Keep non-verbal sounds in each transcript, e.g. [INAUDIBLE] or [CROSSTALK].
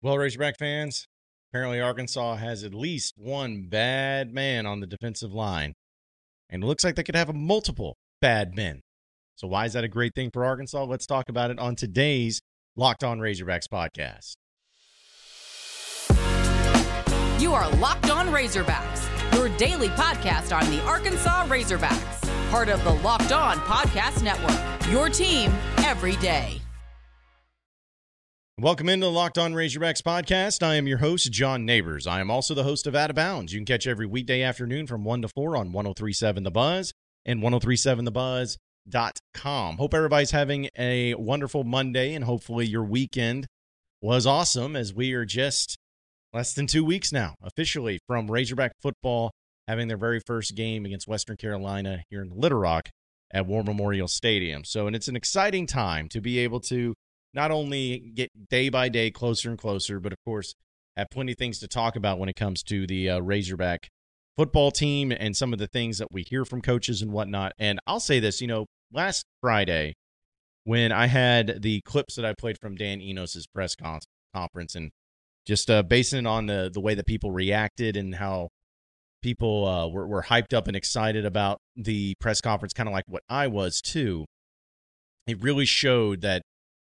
Well, Razorback fans, apparently Arkansas has at least one bad man on the defensive line. And it looks like they could have a multiple bad men. So, why is that a great thing for Arkansas? Let's talk about it on today's Locked On Razorbacks podcast. You are Locked On Razorbacks, your daily podcast on the Arkansas Razorbacks, part of the Locked On Podcast Network, your team every day. Welcome into the Locked On Razorbacks podcast. I am your host, John Nabors. I am also the host of Out of Bounds. You can catch every weekday afternoon from 1 to 4 on 1037 The Buzz and 1037TheBuzz.com. Hope everybody's having a wonderful Monday and hopefully your weekend was awesome as we are just less than two weeks now officially from Razorback football having their very first game against Western Carolina here in Little Rock at War Memorial Stadium. So, and it's an exciting time to be able to not only get day by day closer and closer, but of course have plenty of things to talk about when it comes to the uh, Razorback football team and some of the things that we hear from coaches and whatnot. And I'll say this, you know, last Friday when I had the clips that I played from Dan Enos's press con- conference and just uh, basing it on the the way that people reacted and how people uh, were, were hyped up and excited about the press conference, kind of like what I was too. It really showed that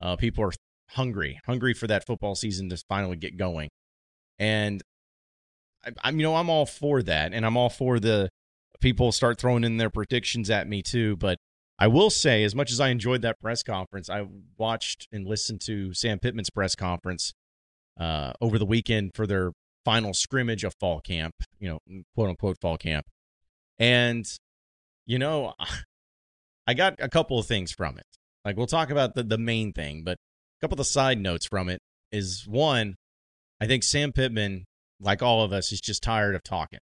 uh, people are hungry, hungry for that football season to finally get going. And I, am you know, I'm all for that, and I'm all for the people start throwing in their predictions at me too. But I will say, as much as I enjoyed that press conference, I watched and listened to Sam Pittman's press conference uh, over the weekend for their final scrimmage of fall camp, you know, quote unquote fall camp. And, you know, [LAUGHS] I got a couple of things from it. Like we'll talk about the the main thing, but a couple of the side notes from it is one, I think Sam Pittman, like all of us, is just tired of talking.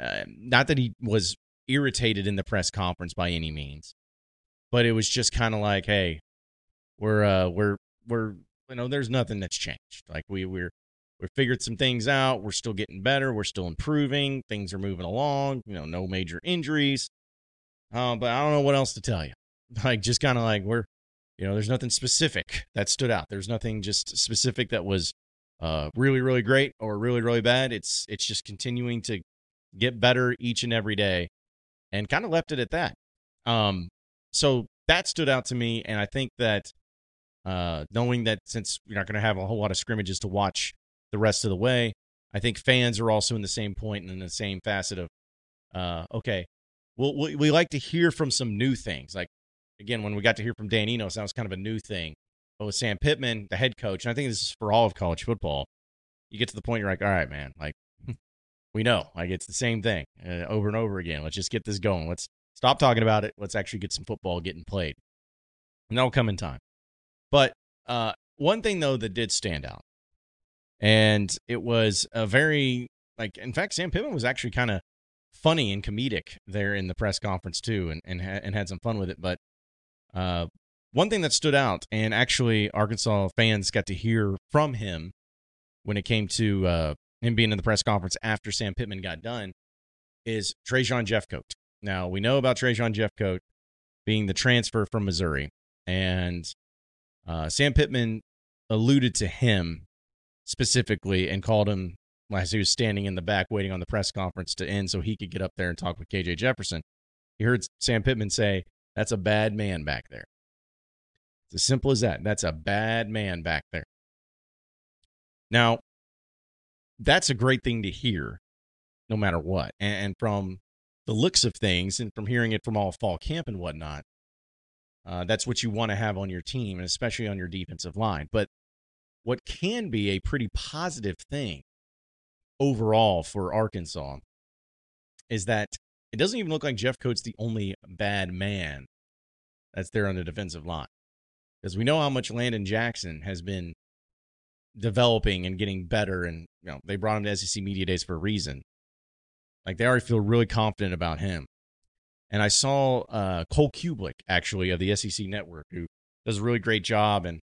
Uh, not that he was irritated in the press conference by any means, but it was just kind of like, hey, we're uh we're we're you know there's nothing that's changed. Like we we're we figured some things out. We're still getting better. We're still improving. Things are moving along. You know, no major injuries. Uh, but I don't know what else to tell you. [LAUGHS] like just kind of like we're you know there's nothing specific that stood out. There's nothing just specific that was uh really really great or really really bad. It's it's just continuing to get better each and every day and kind of left it at that. Um so that stood out to me and i think that uh knowing that since you're not going to have a whole lot of scrimmages to watch the rest of the way i think fans are also in the same point and in the same facet of uh okay well we, we like to hear from some new things like again, when we got to hear from Dan Enos, that was kind of a new thing. But with Sam Pittman, the head coach, and I think this is for all of college football, you get to the point you're like, all right, man, like [LAUGHS] we know, like it's the same thing uh, over and over again. Let's just get this going. Let's stop talking about it. Let's actually get some football getting played. And that'll come in time. But uh, one thing though that did stand out, and it was a very like, in fact, Sam Pittman was actually kind of funny and comedic there in the press conference too, and and, ha- and had some fun with it. But uh, one thing that stood out, and actually Arkansas fans got to hear from him when it came to uh, him being in the press conference after Sam Pittman got done, is Trajan Jeffcoat. Now we know about Trajan Jeffcoat being the transfer from Missouri, and uh, Sam Pittman alluded to him specifically and called him as he was standing in the back waiting on the press conference to end so he could get up there and talk with KJ Jefferson. He heard Sam Pittman say, that's a bad man back there. It's as simple as that. That's a bad man back there. Now, that's a great thing to hear no matter what. And, from the looks of things and from hearing it from all fall camp and whatnot, uh, that's what you want to have on your team, and especially on your defensive line. But what can be a pretty positive thing overall for Arkansas is that it doesn't even look like Jeffcoat's the only bad man that's there on the defensive line. Because we know how much Landon Jackson has been developing and getting better. And, you know, they brought him to SEC Media Days for a reason. Like, they already feel really confident about him. And I saw uh, Cole Cubelic, actually, of the SEC Network, who does a really great job and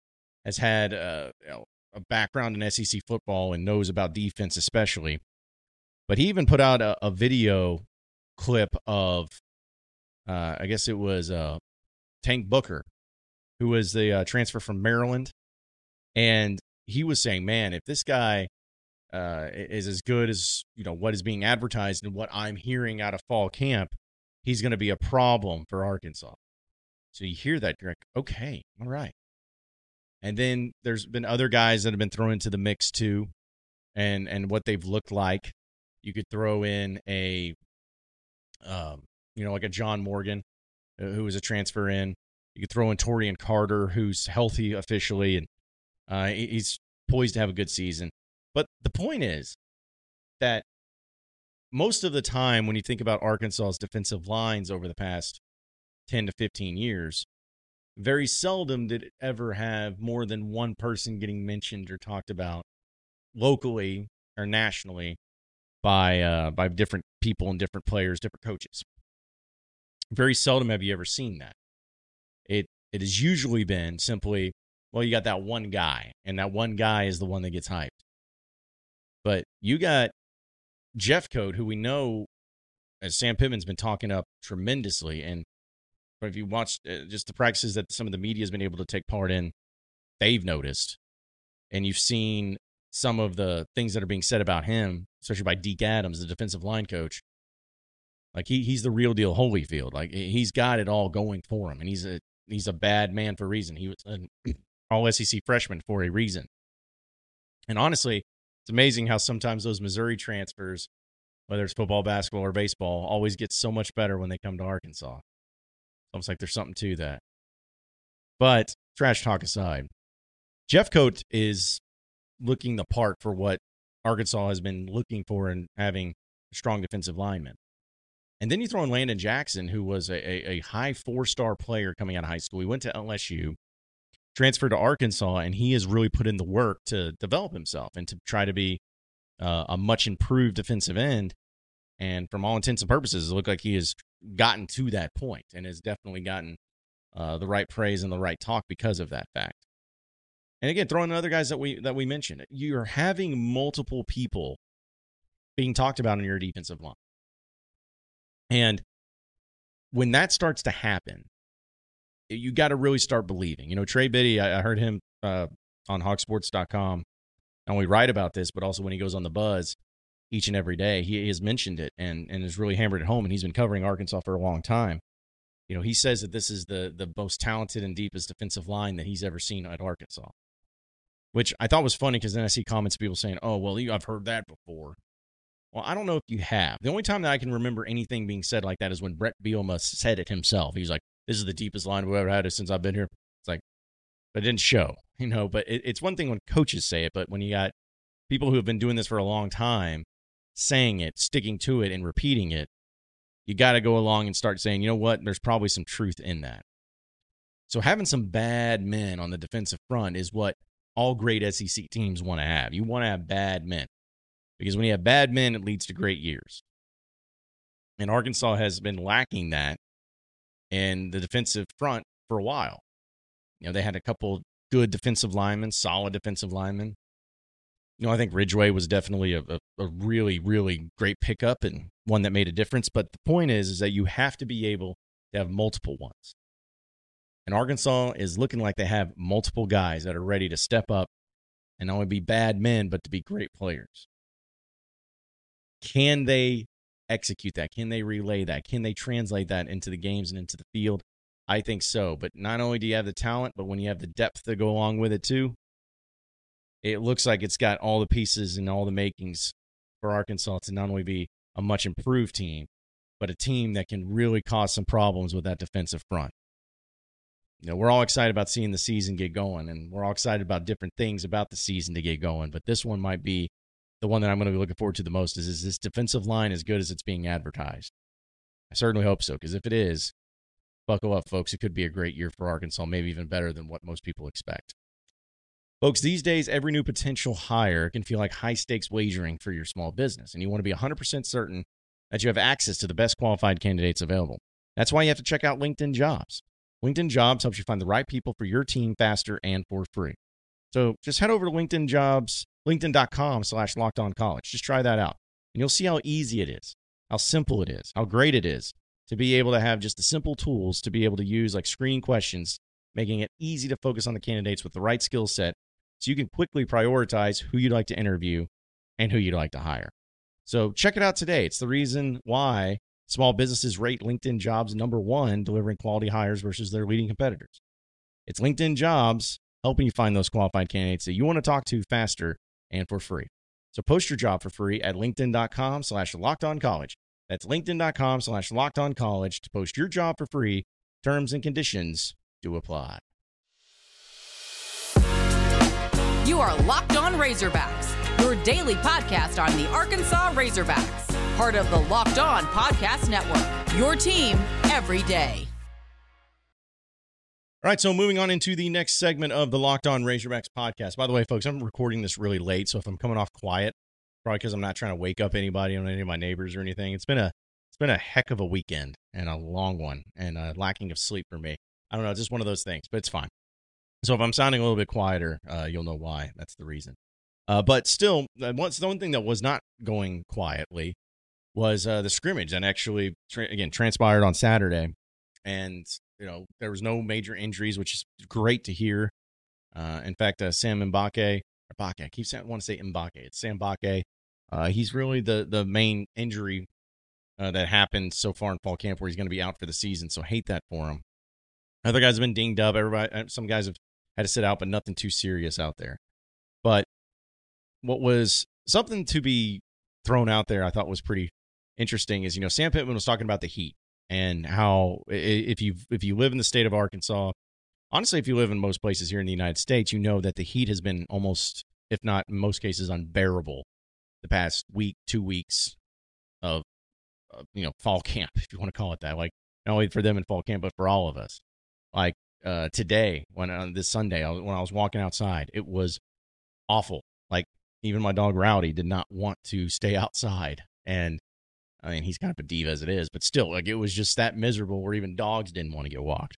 has had uh, you know, a background in SEC football and knows about defense, especially. But he even put out a, a video clip of, uh, I guess it was uh, Tank Booker, who was the uh, transfer from Maryland. And he was saying, man, if this guy uh, is as good as you know what is being advertised and what I'm hearing out of fall camp, he's going to be a problem for Arkansas. So you hear that, you're like, okay, all right. And then there's been other guys that have been thrown into the mix too, and and what they've looked like. You could throw in a, um, you know, like a John Morgan, uh, who was a transfer in. You could throw in Taurean Carter, who's healthy officially, and uh, he's poised to have a good season. But the point is that most of the time, when you think about Arkansas's defensive lines over the past 10 to 15 years, very seldom did it ever have more than one person getting mentioned or talked about locally or nationally by uh, by different people and different players, different coaches. Very seldom have you ever seen that. It it has usually been simply, well, you got that one guy, and that one guy is the one that gets hyped. But you got Jeffcoat, who we know, as Sam Pittman's been talking up tremendously, and if you watch uh, just the practices that some of the media has been able to take part in, they've noticed, and you've seen some of the things that are being said about him, especially by Deke Adams, the defensive line coach. Like he he's the real deal Holyfield. Like he's got it all going for him, and he's a he's a bad man for a reason. He was an [CLEARS THROAT] all SEC freshman for a reason. And honestly, it's amazing how sometimes those Missouri transfers, whether it's football, basketball, or baseball, always get so much better when they come to Arkansas. It's Almost like there's something to that. But trash talk aside, Jeffcoat is looking the part for what Arkansas has been looking for and having strong defensive linemen. And then you throw in Landon Jackson, who was a, a, a high four star player coming out of high school. He went to LSU, transferred to Arkansas, and he has really put in the work to develop himself and to try to be uh, a much improved defensive end. And from all intents and purposes, it looked like he has gotten to that point and has definitely gotten uh, the right praise and the right talk because of that fact. And again, throwing other guys that we that we mentioned, you're having multiple people being talked about in your defensive line. And when that starts to happen, you got to really start believing. You know, Trey Biddy, I, I heard him uh, on hawgsports.com not only write about this, but also when he goes on the buzz each and every day, he has mentioned it and, and has really hammered it home. And he's been covering Arkansas for a long time. You know, he says that this is the the most talented and deepest defensive line that he's ever seen at Arkansas, which I thought was funny because then I see comments people saying, "Oh, well, I've heard that before." Well, I don't know if you have. The only time that I can remember anything being said like that is when Bret Bielema said it himself. He was like, this is the deepest line we've ever had since I've been here. It's like, but it didn't show, [LAUGHS] you know. But it, it's one thing when coaches say it, but when you got people who have been doing this for a long time saying it, sticking to it, and repeating it, you got to go along and start saying, you know what, there's probably some truth in that. So having some bad men on the defensive front is what all great SEC teams want to have. You want to have bad men because when you have bad men, it leads to great years. And Arkansas has been lacking that in the defensive front for a while. You know, they had a couple good defensive linemen, solid defensive linemen. You know, I think Ridgeway was definitely a, a, a, really, really great pickup and one that made a difference. But the point is, is that you have to be able to have multiple ones. And Arkansas is looking like they have multiple guys that are ready to step up and not only be bad men, but to be great players. Can they execute that? Can they relay that? Can they translate that into the games and into the field? I think so. But not only do you have the talent, but when you have the depth to go along with it too, it looks like it's got all the pieces and all the makings for Arkansas to not only be a much improved team, but a team that can really cause some problems with that defensive front. You know, we're all excited about seeing the season get going, and we're all excited about different things about the season to get going. But this one might be the one that I'm going to be looking forward to the most is is this defensive line as good as it's being advertised? I certainly hope so, because if it is, buckle up, folks. It could be a great year for Arkansas, maybe even better than what most people expect. Folks, these days, every new potential hire can feel like high stakes wagering for your small business, and you want to be 100% certain that you have access to the best qualified candidates available. That's why you have to check out LinkedIn Jobs. LinkedIn Jobs helps you find the right people for your team faster and for free. So just head over to LinkedIn Jobs linkedin.com slash locked on college. Just try that out. And you'll see how easy it is, how simple it is, how great it is to be able to have just the simple tools to be able to use like screening questions, making it easy to focus on the candidates with the right skill set so you can quickly prioritize who you'd like to interview and who you'd like to hire. So check it out today. It's the reason why small businesses rate LinkedIn jobs number one, delivering quality hires versus their leading competitors. It's LinkedIn jobs helping you find those qualified candidates that you want to talk to faster and for free. So post your job for free at linkedin.com slash locked on college. That's linkedin.com slash locked on college to post your job for free. Terms and conditions do apply. You are Locked On Razorbacks, your daily podcast on the Arkansas Razorbacks, part of the Locked On Podcast Network. Your team every day. All right, so moving on into the next segment of the Locked On Razorbacks podcast. By the way, folks, I'm recording this really late, so if I'm coming off quiet, probably because I'm not trying to wake up anybody or any of my neighbors or anything. It's been a it's been a heck of a weekend and a long one and a lacking of sleep for me. I don't know, it's just one of those things, but it's fine. So if I'm sounding a little bit quieter, uh, you'll know why. That's the reason. Uh, but still, uh, once the one thing that was not going quietly was uh, the scrimmage that actually tra- again transpired on Saturday, and you know, there was no major injuries, which is great to hear. Uh, in fact, uh, Sam Mbake, Mbake, I keep saying, I want to say Mbake. It's Sam Mbake. Uh, he's really the the main injury uh, that happened so far in fall camp, where he's going to be out for the season. So hate that for him. Other guys have been dinged up. Everybody, uh, some guys have had to sit out, but nothing too serious out there. But what was something to be thrown out there, I thought was pretty interesting, is you know Sam Pittman was talking about the heat and how if you if you live in the state of Arkansas, honestly, if you live in most places here in the United States, you know that the heat has been almost, if not in most cases, unbearable the past week, two weeks of, of you know fall camp, [LAUGHS] if you want to call it that. Like not only for them in fall camp, but for all of us. Like uh, today, when on uh, this Sunday, I when I was walking outside, it was awful. Like even my dog Rowdy did not want to stay [LAUGHS] outside, and I mean, he's kind of a diva as it is, but still, like it was just that miserable where even dogs didn't want to get walked.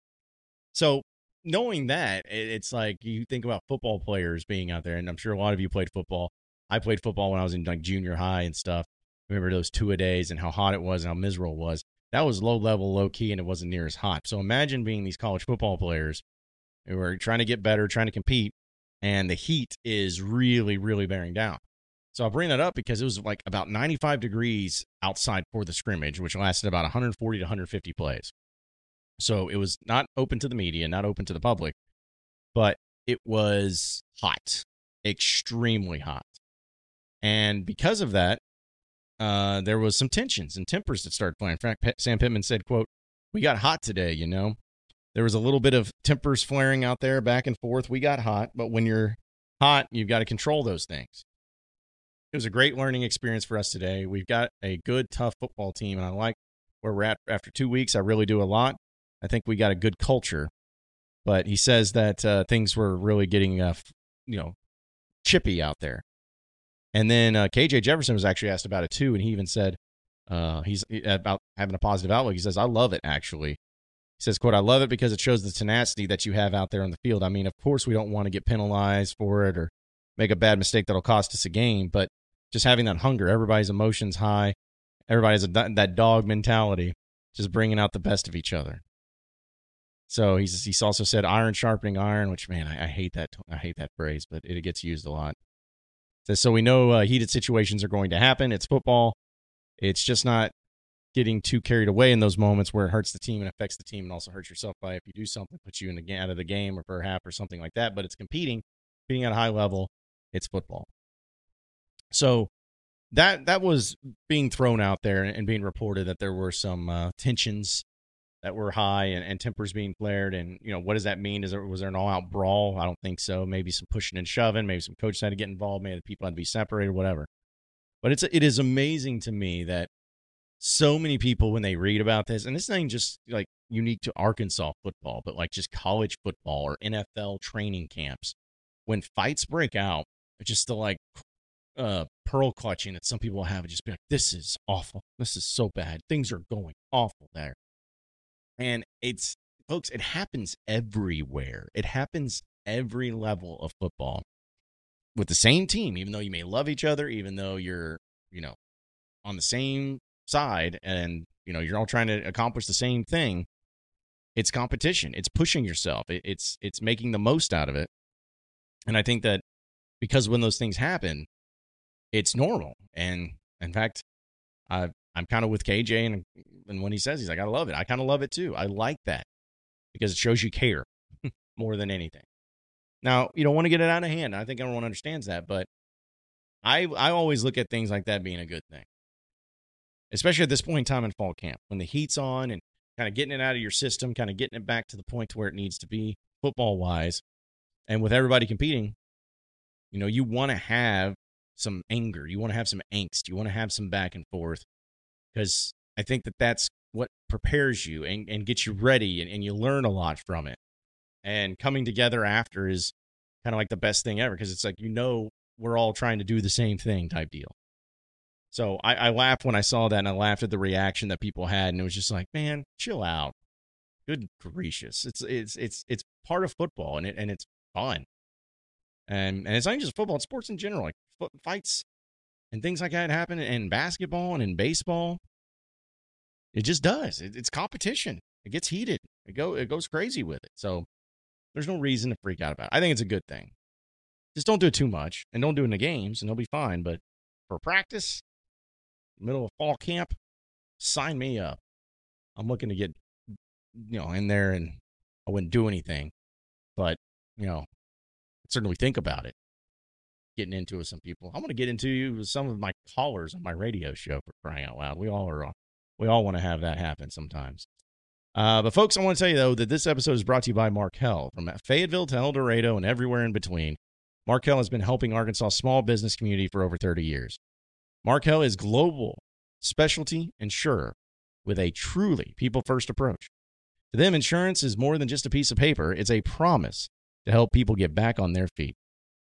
So knowing that, it's like you think about football players being out there, and I'm sure a lot of you played football. I played football when I was in like junior high and stuff. Remember those two a days and how hot it was and how miserable it was. That was low level, low key, and it wasn't near as hot. So imagine being these college football players who are trying to get better, trying to compete, and the heat is really, really bearing down. So I bring that up because it was like about 95 degrees outside for the scrimmage, which lasted about 140 to 150 plays. So it was not open to the media, not open to the public, but it was hot, extremely hot. And because of that, uh, there was some tensions and tempers that started. In fact, Sam Pittman said, quote, we got hot today, you know. There was a little bit of tempers flaring out there back and forth. We got hot, but when you're hot, you've got to control those things it was a great learning experience for us today. We've got a good, tough football team, and I like where we're at after two weeks. I really do a lot. I think we got a good culture. But he says that uh, things were really getting, uh, you know, chippy out there. And then uh, KJ Jefferson was actually asked about it too, and he even said uh, he's about having a positive outlook. He says, "I love it actually." He says, "quote I love it because it shows the tenacity that you have out there on the field. I mean, of course, we don't want to get penalized for it or make a bad mistake that'll cost us a game, but just having that hunger. Everybody's emotions high. Everybody's that dog mentality, just bringing out the best of each other. So he's he's also said iron sharpening iron, which man, I, I hate that I hate that phrase, but it, gets used a lot. So, so we know uh, heated situations are going to happen. It's football. It's just not getting too carried away in those moments where it hurts the team and affects the team and also hurts yourself by if you do something, puts you in the out of the game or half or something like that. But it's competing, competing at a high level. It's football. So that that was being thrown out there and being reported that there were some uh, tensions that were high and, and tempers being flared. And you know, what does that mean? Is there was there an all out brawl? I don't think so. Maybe some pushing and shoving. Maybe some coaches had to get involved. Maybe the people had to be separated. Whatever. But it's it is amazing to me that so many people when they read about this, and this ain't just like unique to Arkansas football, but like just college football or NFL training camps, when fights break out, just the like uh, pearl clutching that some people have and just be like, this is awful. This is so bad. Things are going awful there. And it's, folks, it happens everywhere. It happens every level of football with the same team, even though you may love each other, even though you're, you know, on the same side and, you know, you're all trying to accomplish the same thing. It's competition. It's pushing yourself. It, it's, it's making the most out of it. And I think that because when those things happen, it's normal. And in fact, I I'm kind of with KJ and and when he says he's like, I love it. I kind of love it too. I like that because it shows you care [LAUGHS] more than anything. Now, you don't want to get it out of hand. I think everyone understands that, but I I always look at things like that being a good thing. Especially at this point in time in fall camp, when the heat's on and kind of getting it out of your system, kind of getting it back to the point to where it needs to be football wise. And with everybody competing, you know, you want to have some anger, you want to have some angst, you want to have some back and forth because I think that that's what prepares you and, and gets you ready and, and you learn a lot from it. And coming together after is kind of like the best thing ever because it's like, you know, we're all trying to do the same thing type deal. So I, I laughed when I saw that and I laughed at the reaction that people had. And it was just like, man, chill out. Good gracious. It's, it's, it's, it's part of football and it, and it's fun. And, and it's not just football, it's sports in general, like fights and things like that happen in basketball and in baseball. It just does. It, it's competition. It gets heated. It go it goes crazy with it. So there's no reason to freak out about it. I think it's a good thing. Just don't do it too much and don't do it in the games and they'll be fine. But for practice, middle of fall camp, sign me up. I'm looking to get you know in there and I wouldn't do anything. But, you know, certainly think about it. Getting into with some people. I want to get into you with some of my callers on my radio show for crying out loud. We all are we all want to have that happen sometimes. Uh, but folks, I want to tell you though that this episode is brought to you by Markel from Fayetteville to El Dorado and everywhere in between. Markel has been helping Arkansas small business community for over 30 years. Markel is global specialty insurer with a truly people first approach. To them, insurance is more than just a piece of paper, it's a promise to help people get back on their feet.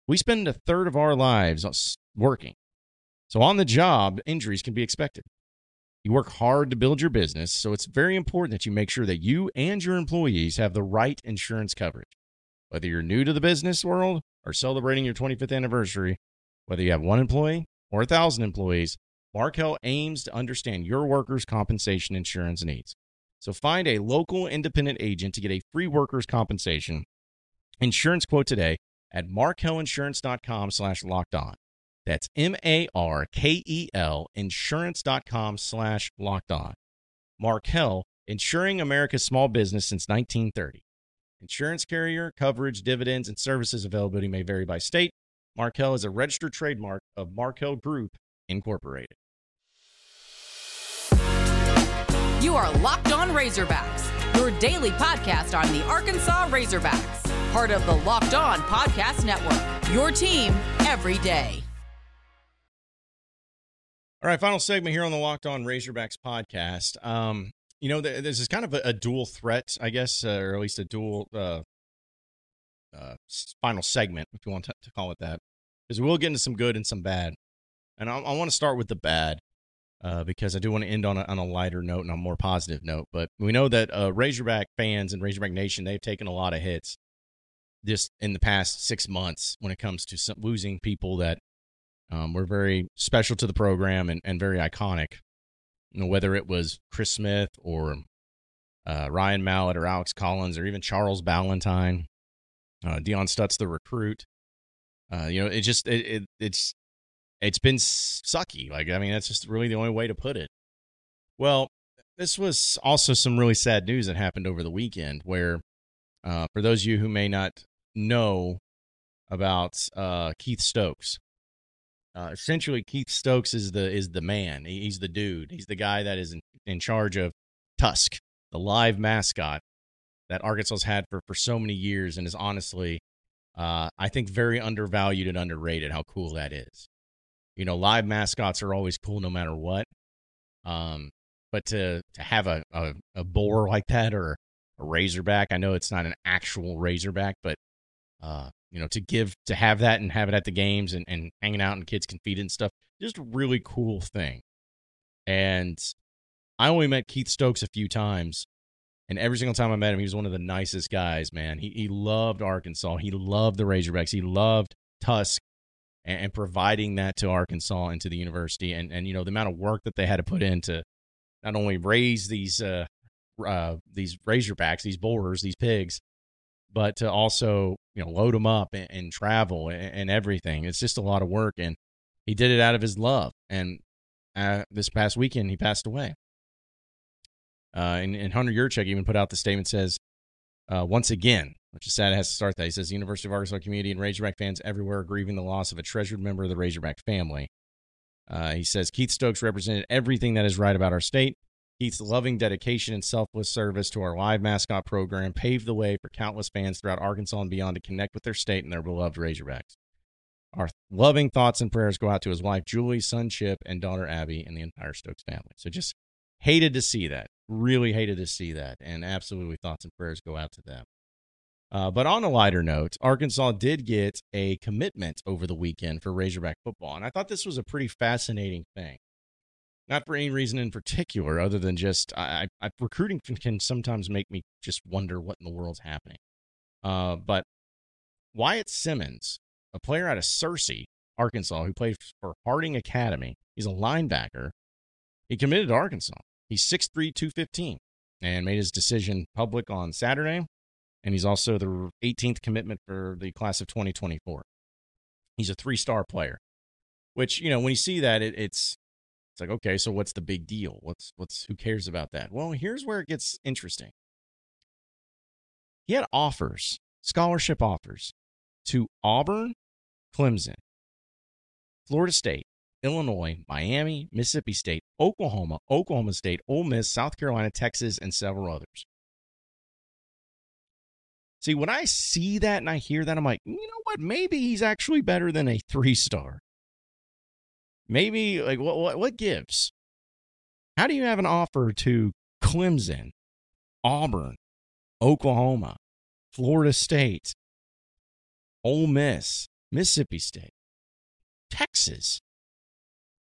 We spend a third of our lives working. So on the job, injuries can be expected. You work hard to build your business, so it's very important that you make sure that you and your employees have the right insurance coverage. Whether you're new to the business world or celebrating your 25th anniversary, whether you have one employee or a thousand employees, Markel aims to understand your workers' compensation insurance needs. So find a local independent agent to get a free workers' compensation insurance quote today at markelinsurance.com slash locked on. That's M A R K E L insurance.com slash locked on. Markel, insuring America's small business since 1930. Insurance carrier, coverage, dividends, and services availability may vary by state. Markel is a registered trademark of Markel Group, Incorporated. You are Locked On Razorbacks, your daily podcast on the Arkansas Razorbacks, part of the Locked On Podcast Network, your team every day. All right, final segment here on the Locked On Razorbacks podcast. Um, you know, this is kind of a, a dual threat, I guess, uh, or at least a dual uh, uh, final segment, if you want to, call it that, because we'll get into some good and some bad. And I, I want to start with the bad uh, because I do want to end on a, on a lighter note and a more positive note. But we know that uh, Razorback fans and Razorback Nation, they've taken a lot of hits just in the past six months when it comes to some, losing people that um, were very special to the program and, and very iconic. You know, whether it was Chris Smith or uh, Ryan Mallett or Alex Collins or even Charles Balentine, uh, Dion Stutts, the recruit. Uh, you know, it just it, it it's it's been sucky. Like I mean, that's just really the only way to put it. Well, this was also some really sad news that happened over the weekend. Where, uh, for those of you who may not know about uh, Keith Stokes, uh, essentially, Keith Stokes is the is the man. He's the dude. He's the guy that is in, in charge of Tusk, the live mascot that Arkansas's had for for so many years, and is honestly, uh, I think, very undervalued and underrated. How cool that is. You know, live mascots are always cool no matter what. Um, but to to have a, a, a boar like that or a razorback, I know it's not an actual razorback, but uh, you know, to give to have that and have it at the games and, and hanging out and kids can feed it and stuff. Just a really cool thing. And I only met Keith Stokes a few times. And every single time I met him, he was one of the nicest guys, man. He he loved Arkansas. He loved the Razorbacks. He loved Tusk and, and providing that to Arkansas and to the university. And and you know, the amount of work that they had to put in to not only raise these uh uh these Razorbacks, these boars, these pigs, but to also you know load them up and, and travel and, and, everything. It's just a lot of work, and he did it out of his love. And uh, this past weekend, he passed away. Uh, and, and Hunter Yurachek even put out the statement says, uh, once again, which is sad it has to start that. He says the University of Arkansas community and Razorback fans everywhere are grieving the loss of a treasured member of the Razorback family. Uh, he says Keith Stokes represented everything that is right about our state. Keith's loving dedication and selfless service to our live mascot program paved the way for countless fans throughout Arkansas and beyond to connect with their state and their beloved Razorbacks. Our loving thoughts and prayers go out to his wife Julie, son Chip, and daughter Abby, and the entire Stokes family. So just hated to see that. Really hated to see that. And absolutely thoughts and prayers go out to them. Uh, but on a lighter note, Arkansas did get a commitment over the weekend for Razorback football. And I thought this was a pretty fascinating thing not for any reason in particular other than just I, I recruiting can, sometimes make me just wonder what in the world's happening. Uh, but Wyatt Simmons, a player out of Searcy, Arkansas, who played for Harding Academy, he's a linebacker. He committed to Arkansas. He's 6'3", 215, and made his decision public on Saturday. And he's also the 18th commitment for the class of 2024. He's a three-star player, which you know when you see that, it, it's it's like, okay, so what's the big deal? What's what's who cares about that? Well, here's where it gets interesting. He had offers, scholarship offers to Auburn, Clemson, Florida State, Illinois, Miami, Mississippi State, Oklahoma, Oklahoma State, Ole Miss, South Carolina, Texas, and several others. See, when I see that and I hear that, I'm like, you know what? Maybe he's actually better than a three star. Maybe like what what, what gives? How do you have an offer to Clemson, Auburn, Oklahoma, Florida State, Ole Miss, Mississippi State, Texas?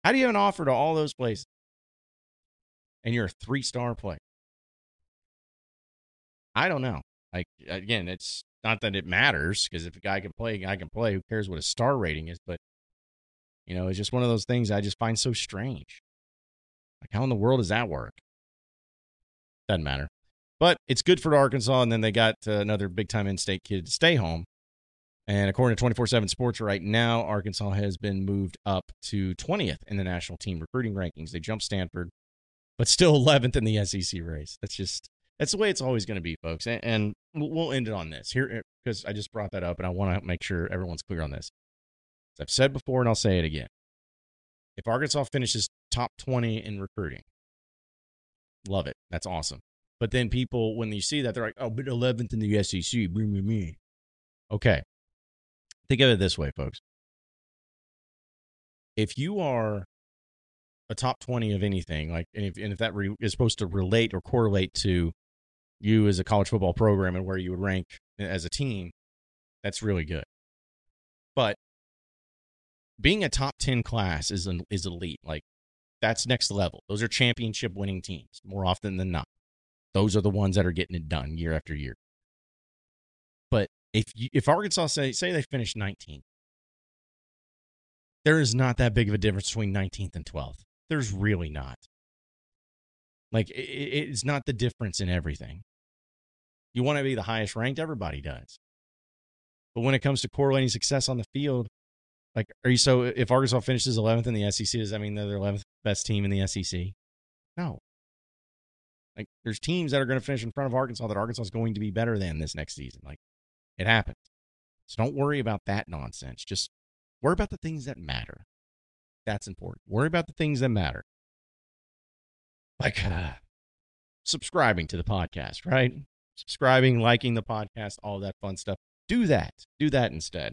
How do you have an offer to all those places? And you're a three star player. I don't know. Like again, it's not that it matters because if a guy can play, a guy can play. Who cares what his star rating is? But you know, it's just one of those things I just find so strange. Like, how in the world does that work? Doesn't matter. But it's good for Arkansas. And then they got uh, another big time in state kid to stay home. And according to 24 7 Sports, right now, Arkansas has been moved up to 20th in the national team recruiting rankings. They jumped Stanford, but still [LAUGHS] 11th in the SEC race. That's just, that's the way it's always going to be, folks. And, and we'll end it on this here because I just brought that up and I want to make sure everyone's clear on this. As I've said before, and I'll say it again. If Arkansas finishes top 20 in recruiting, love it. That's awesome. But then people, when you see that, they're like, oh, but 11th in the SEC, bring me me. Okay. Think of it this way, folks. If you are a top 20 of anything, like, and if, and if that re- is supposed to relate or correlate to you as a college football program and where you would rank as a team, that's really good. But being a top 10 class is an, is elite. Like that's next level. Those are championship winning teams more often than not. Those are the ones that are getting it done year after year. But if you, if Arkansas say say they finish 19th, there is not that big of a difference between 19th and 12th. There's really not. Like it, it's not the difference in everything. You want to be the highest ranked, everybody does. But when it comes to correlating success on the field, like, are you so if Arkansas finishes 11th in the SEC, does that mean they're the 11th best team in the SEC? No. Like, there's teams that are going to finish in front of Arkansas that Arkansas is going to be better than this next season. Like, it happens. So don't worry about that nonsense. Just worry about the things that matter. That's important. Worry about the things that matter. Like uh, subscribing to the podcast, right? Subscribing, liking the podcast, all that fun stuff. Do that. Do that instead.